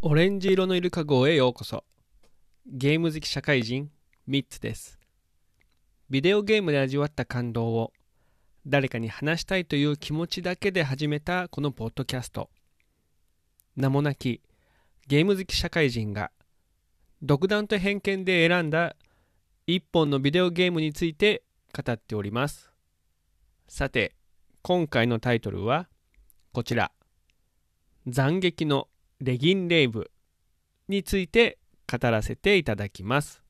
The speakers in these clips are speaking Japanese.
オレンジ色のイルカ号へようこそ。ゲーム好き社会人、ミッツです。ビデオゲームで味わった感動を誰かに話したいという気持ちだけで始めたこのポッドキャスト。名もなきゲーム好き社会人が独断と偏見で選んだ一本のビデオゲームについて語っております。さて、今回のタイトルはこちら。斬撃のレギンレイブについて語らせていただきます。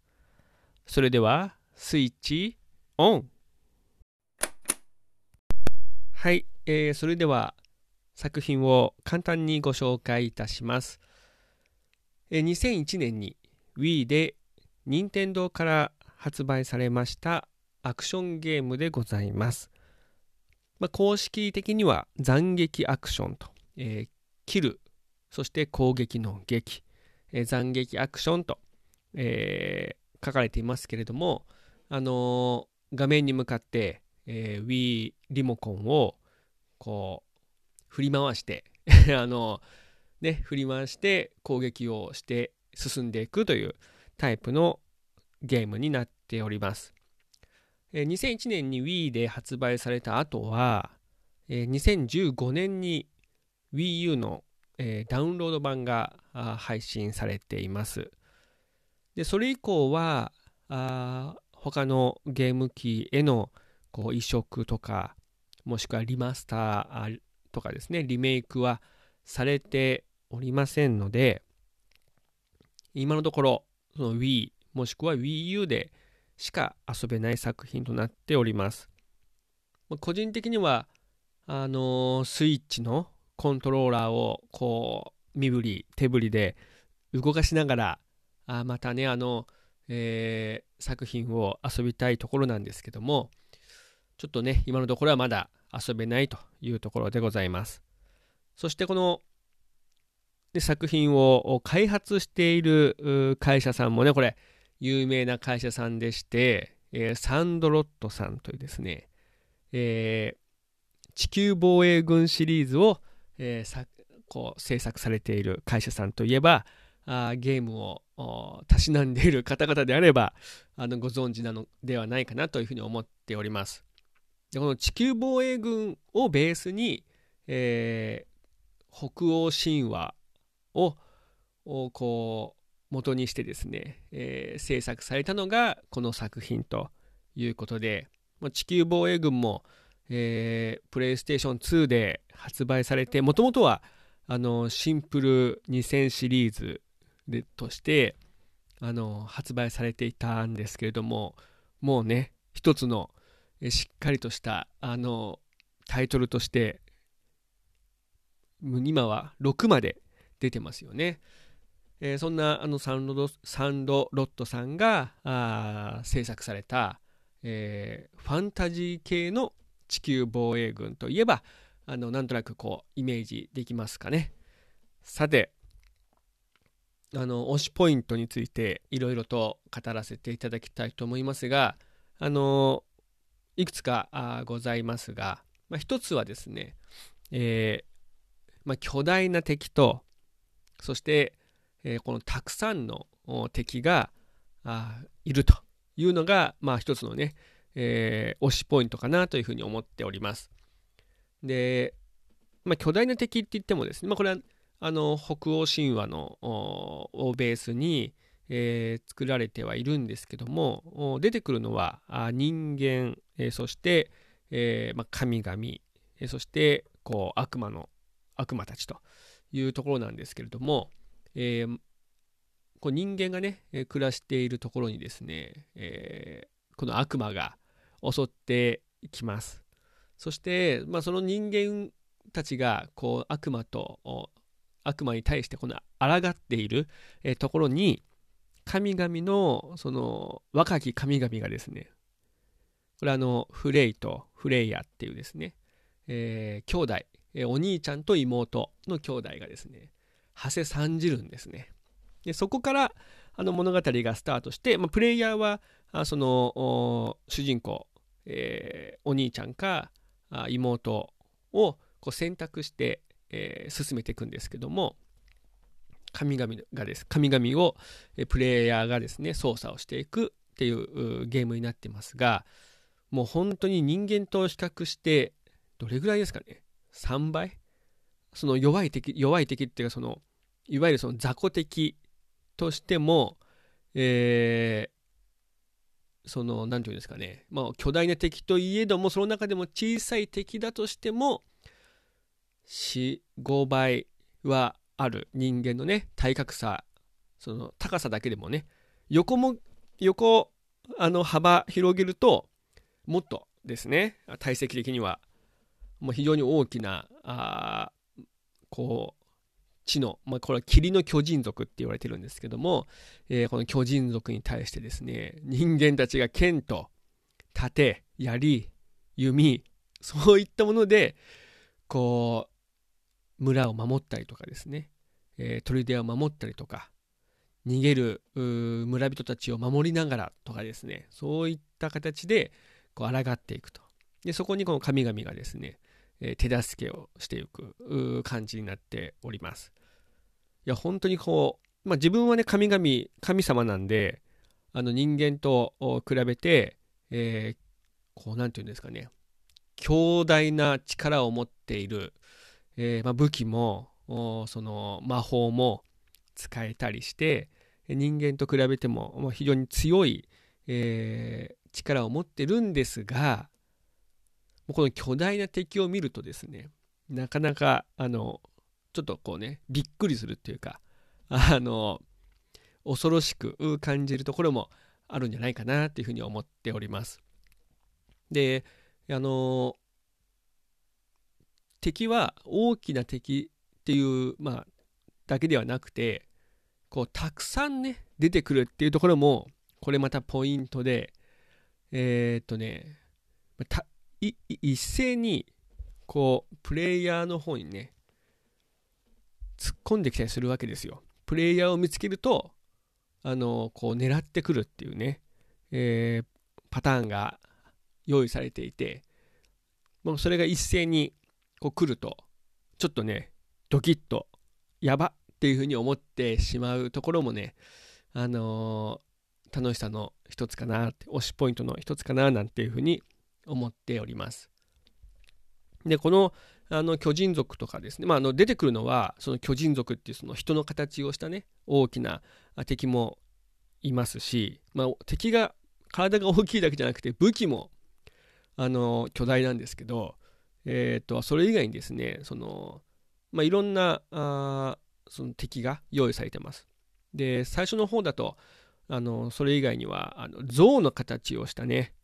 それでは、スイッチオンはい、えーそれでは作品を簡単にご紹介いたします。えー2001年に Wii で任天堂から発売されましたアクションゲームでございます。まあ、公式的には斬撃アクションと、えー切るそして攻撃の撃、えー斬撃アクションと、えー書かれていますけれども、あのー画面に向かって、えー Wii リモコンをこう振り回して あのね振り回して攻撃をして進んでいくというタイプのゲームになっております。2001年に Wii で発売された後は、2015年に Wii U の、ダウンロード版が配信されています。で、それ以降は、あ他のゲーム機へのこう移植とか、もしくはリマスターとかですね、リメイクはされておりませんので、今のところ、その Wii、もしくは Wii U でしか遊べない作品となっております。個人的には、あのースイッチのコントローラーをこう身振り手振りで動かしながらあまたねあの、えー作品を遊びたいところなんですけどもちょっとね今のところはまだ遊べないというところでございますそしてこの、ね作品を開発している会社さんもねこれ有名な会社さんでして、えーサンドロットさんというですね、えー地球防衛軍シリーズを、えーこう制作されている会社さんといえばあーゲームをたしなんでいる方々であればあのご存知なのではないかなというふうに思っております。でこの地球防衛軍をベースに、えー北欧神話ををこう元にしてですね、えー制作されたのがこの作品ということで、地球防衛軍もえープレイステーション2で発売されてもともとはあのシンプル2000シリーズでとしてあの発売されていたんですけれどももうね一つのしっかりとしたあのタイトルとして今は6まで出てますよね。えーそんなあのサンドロサンドロットさんがあ制作された、えーファンタジー系の地球防衛軍といえばあのなんとなくこうイメージできますかね。さてあの推しポイントについていろいろと語らせていただきたいと思いますがあのいくつかあございますが、まあ、一つはですね、えーまあ、巨大な敵とそして、えーこのたくさんの敵があいるというのが、まあ、一つのねえー推しポイントかなというふうに思っております。で、まあ、巨大な敵って言ってもですね、まあ、これはあの北欧神話のをベースに、えー作られてはいるんですけども出てくるのは人間、えーそして、えーまあ、神々、えーそしてこう悪魔の悪魔たちというところなんですけれども、えーこう人間がね、えー暮らしているところにですね、えーこの悪魔が襲ってきます。そして、まあ、その人間たちがこう悪魔と悪魔に対してこの抗っている、えーところに神々のその若き神々がですねこれあのフレイとフレイヤっていうですね、えー兄弟、えーお兄ちゃんと妹の兄弟がですね馳せ参じるんですねでそこからあの物語がスタートして、まあ、プレイヤーはあその主人公、えーお兄ちゃんかあ妹をこう選択して、えー、進めていくんですけども神々がです神々をえプレイヤーがですね操作をしていくっていうゲームになってますがもう本当に人間と比較してどれぐらいですかね？3倍？その弱い敵弱い敵っていうかそのいわゆるその雑魚敵としてもえー、その何て言うんですかね。まあ巨大な敵といえどもその中でも小さい敵だとしても45倍はある。人間のね体格差その高さだけでもね。横も横あの幅広げるともっとですね体積的にはもう非常に大きなあこう地の、まあ、これは霧の巨人族って言われてるんですけども、えー、この巨人族に対してですね人間たちが剣と盾槍弓そういったものでこう村を守ったりとかですね、えー、砦を守ったりとか逃げる村人たちを守りながらとかですねそういった形でこう抗っていくと。でそこにこの神々がですね、手助けをしていく感じになっております。や本当にこう、まあ、自分はね神々神様なんであの人間と比べて、えー、こう何て言うんですかね。強大な力を持っている、えー、まあ、武器もその魔法も使えたりして人間と比べても非常に強い、えー、力を持ってるんですがこの巨大な敵を見るとですねなかなかあのちょっとこうねびっくりするっていうかあの恐ろしく感じるところもあるんじゃないかなっていうふうに思っております。であの敵は大きな敵っていうまあだけではなくてこうたくさんね出てくるっていうところもこれまたポイントでえー、っとね一斉にこうプレイヤーの方にね突っ込んできたりするわけですよプレイヤーを見つけるとあのこう狙ってくるっていうね、えー、パターンが用意されていてもうそれが一斉にこう来るとちょっとねドキッとやばっていうふうに思ってしまうところもね、あのー、楽しさの一つかなって、推しポイントの一つかななんていうふうに思っております。で、このあの巨人族とかですね、まあ、あの出てくるのはその巨人族っていうその人の形をしたね大きな敵もいますし、まあ、敵が体が大きいだけじゃなくて武器もあの巨大なんですけど、えーと、それ以外にですねその、まあ、いろんなあその敵が用意されてます。で、最初の方だと、あの、それ以外には、あの象の形をしたね、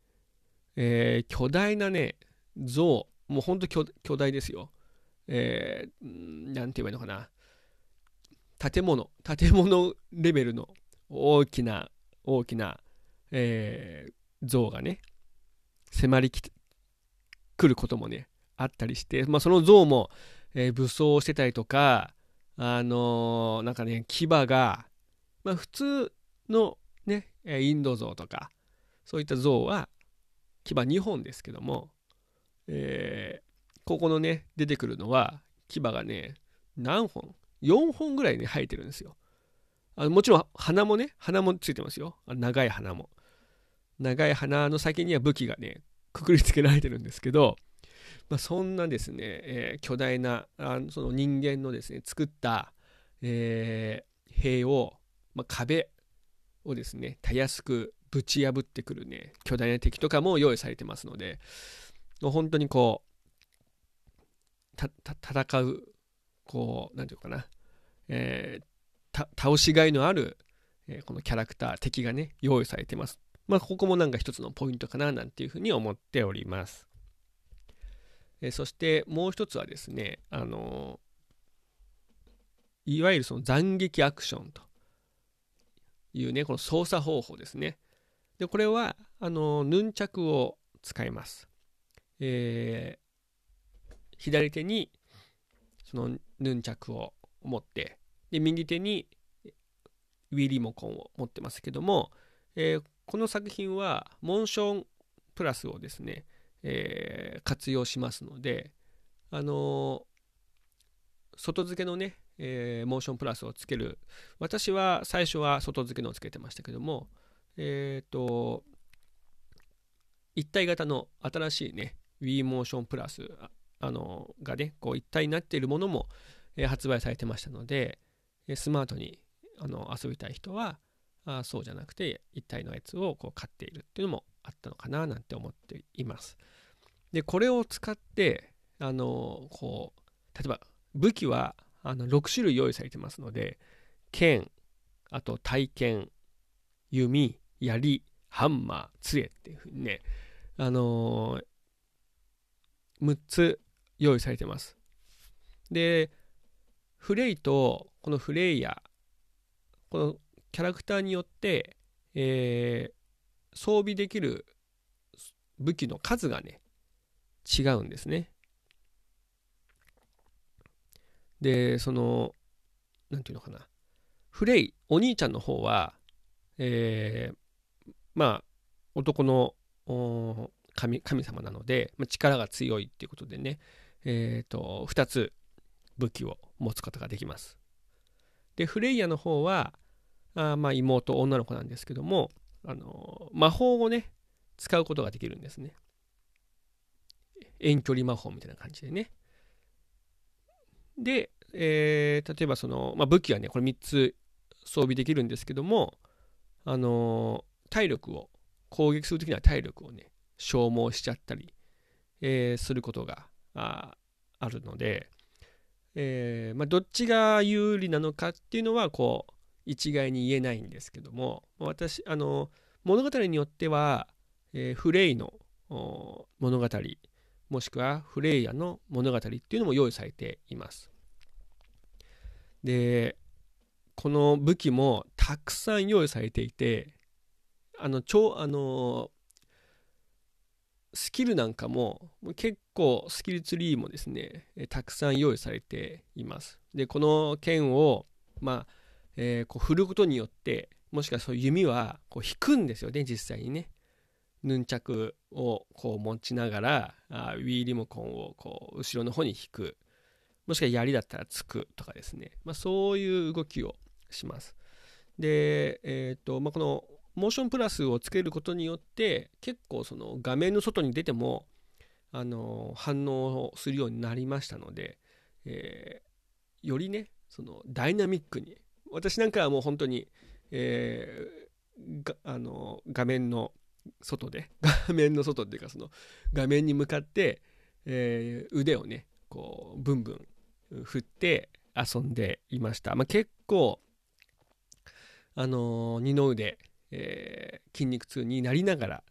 えー、巨大なね、象、もうほんと巨大ですよ。えー、なんて言えばいいのかな。建物、建物レベルの大きな、大きな、えー、像がね、迫りき来ることもね、あったりして、まあ、その像も、えー、武装してたりとか、あのー、なんかね、牙が、まあ普通のね、インド象とか、そういった象は牙2本ですけども、えー、ここのね、出てくるのは、牙がね、何本 ?4 本ぐらいね、生えてるんですよ。あのもちろん鼻もね、鼻もついてますよ。長い鼻も。長い鼻の先には武器がね、くくりつけられてるんですけど、まあ、そんなですね、えー、巨大なあのその人間のですね作った、えー、塀を、まあ、壁をですねたやすくぶち破ってくるね巨大な敵とかも用意されてますので本当にこう戦うこう何て言うかな、えー、倒しがいのある、えー、このキャラクター敵がね用意されてますまあここもなんか一つのポイントかななんていうふうに思っておりますえそしてもう一つはですね、あのいわゆるその斬撃アクションというね、この操作方法ですね。で、これは、あのヌンチャクを使います。えー、左手にそのヌンチャクを持って、で、右手にウィリモコンを持ってますけども、えー、この作品はモンションプラスをですね、えー、活用しますので、あのー、外付けのね、えー、モーションプラスをつける私は最初は外付けのをつけてましたけどもえっ、と一体型の新しいね w モーションプラスあのがねこう一体になっているものも、え発売されてましたのでスマートにあの遊びたい人はあそうじゃなくて一体のやつをこう買っているっていうのもあったのかななんて思っています。でこれを使ってあのこう例えば武器はあの6種類用意されてますので剣あと体剣弓槍ハンマー杖っていうふうにねあのー、6つ用意されてます。でフレイとこのフレイヤこのキャラクターによって、えー、装備できる武器の数がね違うんですね。でその何て言うのかな。フレイお兄ちゃんの方はえー、まあ男の神神様なので、まあ、力が強いっていうことでね、えーと、2つ武器を持つことができます。でフレイヤの方はあまあ妹女の子なんですけどもあの魔法をね使うことができるんですね。遠距離魔法みたいな感じでね。で、えー、例えばその、まあ、武器はねこれ3つ装備できるんですけどもあの体力を攻撃する時には体力をね消耗しちゃったり、えー、することがあるので、えー、まあ、どっちが有利なのかっていうのはこう一概に言えないんですけども私あの物語によっては、えー、フレイの物語もしくはフレイヤの物語っていうのも用意されています。でこの武器もたくさん用意されていてあの超あのスキルなんかも結構スキルツリーもですねたくさん用意されています。でこの剣をまあ、えー、こう振ることによってもしくはそういう弓はこう引くんですよね実際にね。ヌンチャクをこう持ちながらあウィーリモコンをこう後ろの方に引く。もしくは槍だったらつくとかですね、まあ、そういう動きをします。で、えーとまあ、このモーションプラスをつけることによって結構その画面の外に出てもあの反応するようになりましたので、えー、よりねそのダイナミックに。私なんかはもう本当に、えー、あの画面の外で 画面の外っていうかその画面に向かって、えー、腕をねこうブンブン振って遊んでいました、まあ、結構あの二の腕、えー、筋肉痛になりながら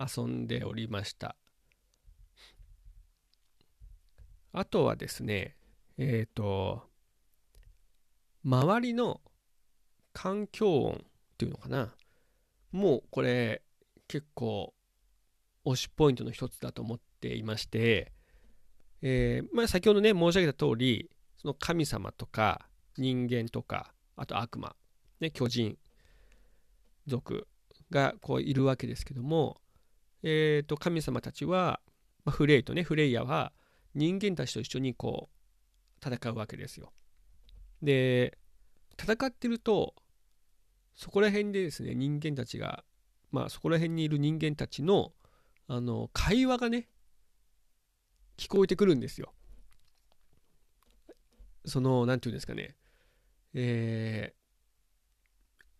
遊んでおりました。あとはですねえっ、ー、と周りの環境音っていうのかな。もうこれ結構推しポイントの一つだと思っていまして、えー、まあ、先ほどね申し上げた通りその神様とか人間とかあと悪魔ね、巨人族がこういるわけですけども、えー、と神様たちは、まあ、フレイとねフレイヤは人間たちと一緒にこう戦うわけですよ。で戦ってるとそこら辺でですね人間たちがまあそこら辺にいる人間たちのあの会話がね聞こえてくるんですよ。その何て言うんですかねえ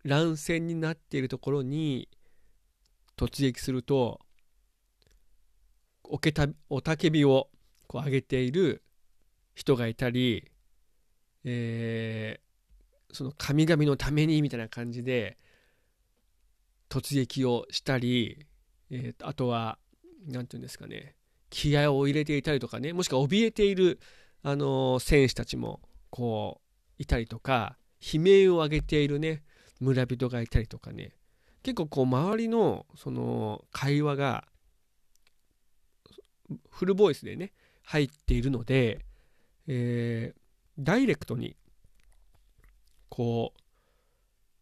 乱戦になっているところに突撃するとおけたおたけびをこう上げている人がいたり、えー、その神々のためにみたいな感じで突撃をしたり、えー、あとは何て言うんですかね気合を入れていたりとかねもしくは怯えている、あのー、選手たちもこういたりとか悲鳴を上げているね村人がいたりとかね。結構こう周りのその会話がフルボイスでね入っているので、えー、ダイレクトにこう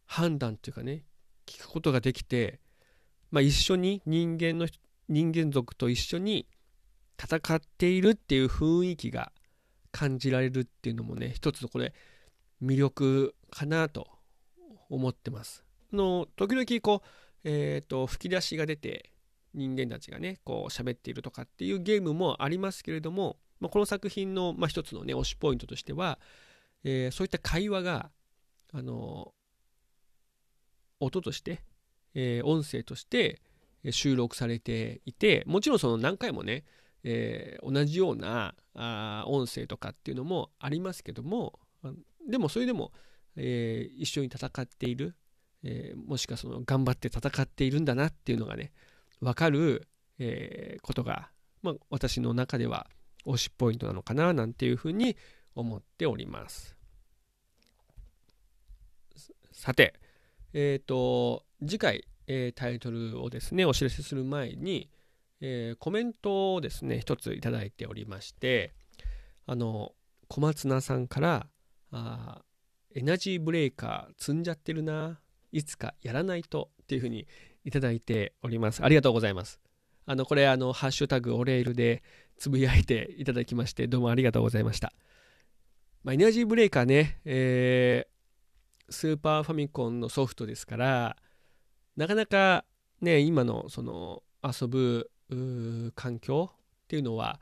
判断っていうかね聞くことができて、まあ、一緒に人間の人間族と一緒に戦っているっていう雰囲気が感じられるっていうのもね一つこれ魅力かなと思ってます。の時々こう、えーと、吹き出しが出て人間たちがねこう喋っているとかっていうゲームもありますけれども、まあ、この作品の、まあ、一つのね推しポイントとしては、えー、そういった会話があの音として、えー、音声として収録されていてもちろんその何回もねえー、同じようなあ音声とかっていうのもありますけどもでもそれでも、えー、一緒に戦っている、えー、もしくはその頑張って戦っているんだなっていうのがね分かる、えことが、まあ、私の中では推しポイントなのかななんていうふうに思っております。さてえっ、と次回、えタイトルをですねお知らせする前に、えー、コメントをですね一ついただいておりましてあの小松菜さんからあエナジーブレーカー積んじゃってるな。いつかやらないとっていうふうにいただいております。ありがとうございます。あのこれあのハッシュタグオレールでつぶやいていただきましてどうもありがとうございました、まあ、エナジーブレーカーね、えー、スーパーファミコンのソフトですからなかなかね今のその遊ぶ環境っていうのは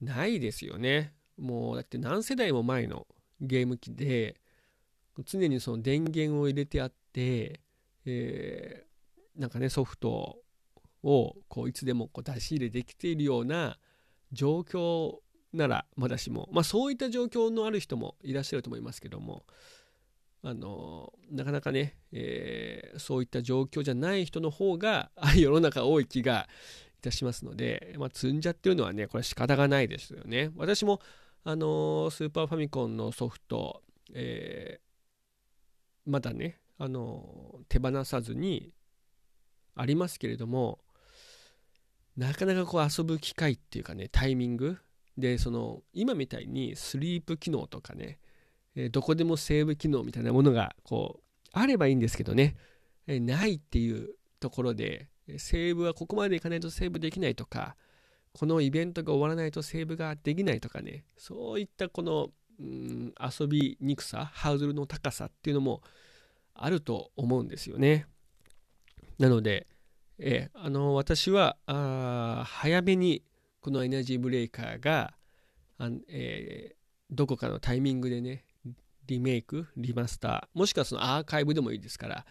ないですよね。もうだって何世代も前のゲーム機で常にその電源を入れてあって、えー、なんかねソフトをこういつでもこう出し入れできているような状況ならまだしも、まあ、そういった状況のある人もいらっしゃると思いますけどもあのなかなかね、えー、そういった状況じゃない人の方が 世の中多い気がいたしますので、まあ、積んじゃってるのはね、これ仕方がないですよね。私も、あの、スーパーファミコンのソフト、えー、まだね、あの、手放さずにありますけれども、なかなかこう遊ぶ機会っていうかね、タイミングで、その、今みたいにスリープ機能とかね、え、どこでもセーブ機能みたいなものが、こう、あればいいんですけどね、え、ないっていうところで、セーブはここまでいかないとセーブできないとか、このイベントが終わらないとセーブができないとかね、そういったこの、うん、遊びにくさ、ハードルの高さっていうのもあると思うんですよね。なので、えあの私はあ早めにこのエナジーブレーカーがあ、えー、どこかのタイミングでねリメイクリマスターもしくはそのアーカイブでもいいですから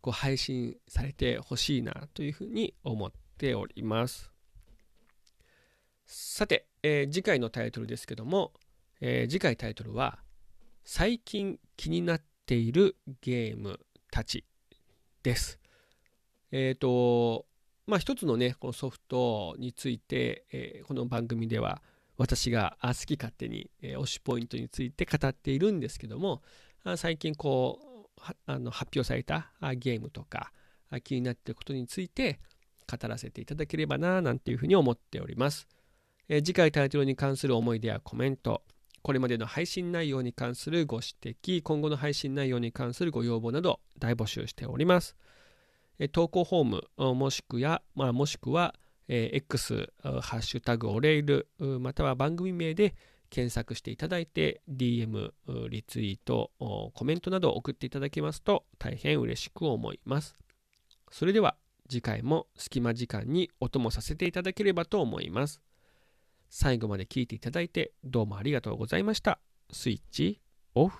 こう配信されてほしいなというふうに思っております。さて、えー、次回のタイトルですけども、えー、次回タイトルは「最近気になっているゲームたち」です。えっ、ー、とまあ一つのねこのソフトについて、えこの番組では私が好き勝手に、え推しポイントについて語っているんですけども最近こうあの発表されたゲームとか気になっていることについて語らせていただければななんていうふうに思っております。え次回タイトルに関する思い出やコメント、これまでの配信内容に関するご指摘、今後の配信内容に関するご要望など大募集しております。え投稿フォームもしくや、まあ、もしくは、え X、ハッシュタグオレイル、または番組名で検索していただいて DM、リツイート、コメントなど送っていただけますと大変嬉しく思います。それでは次回も隙間時間にお供させていただければと思います。最後まで聞いていただいてどうもありがとうございました。スイッチオフ。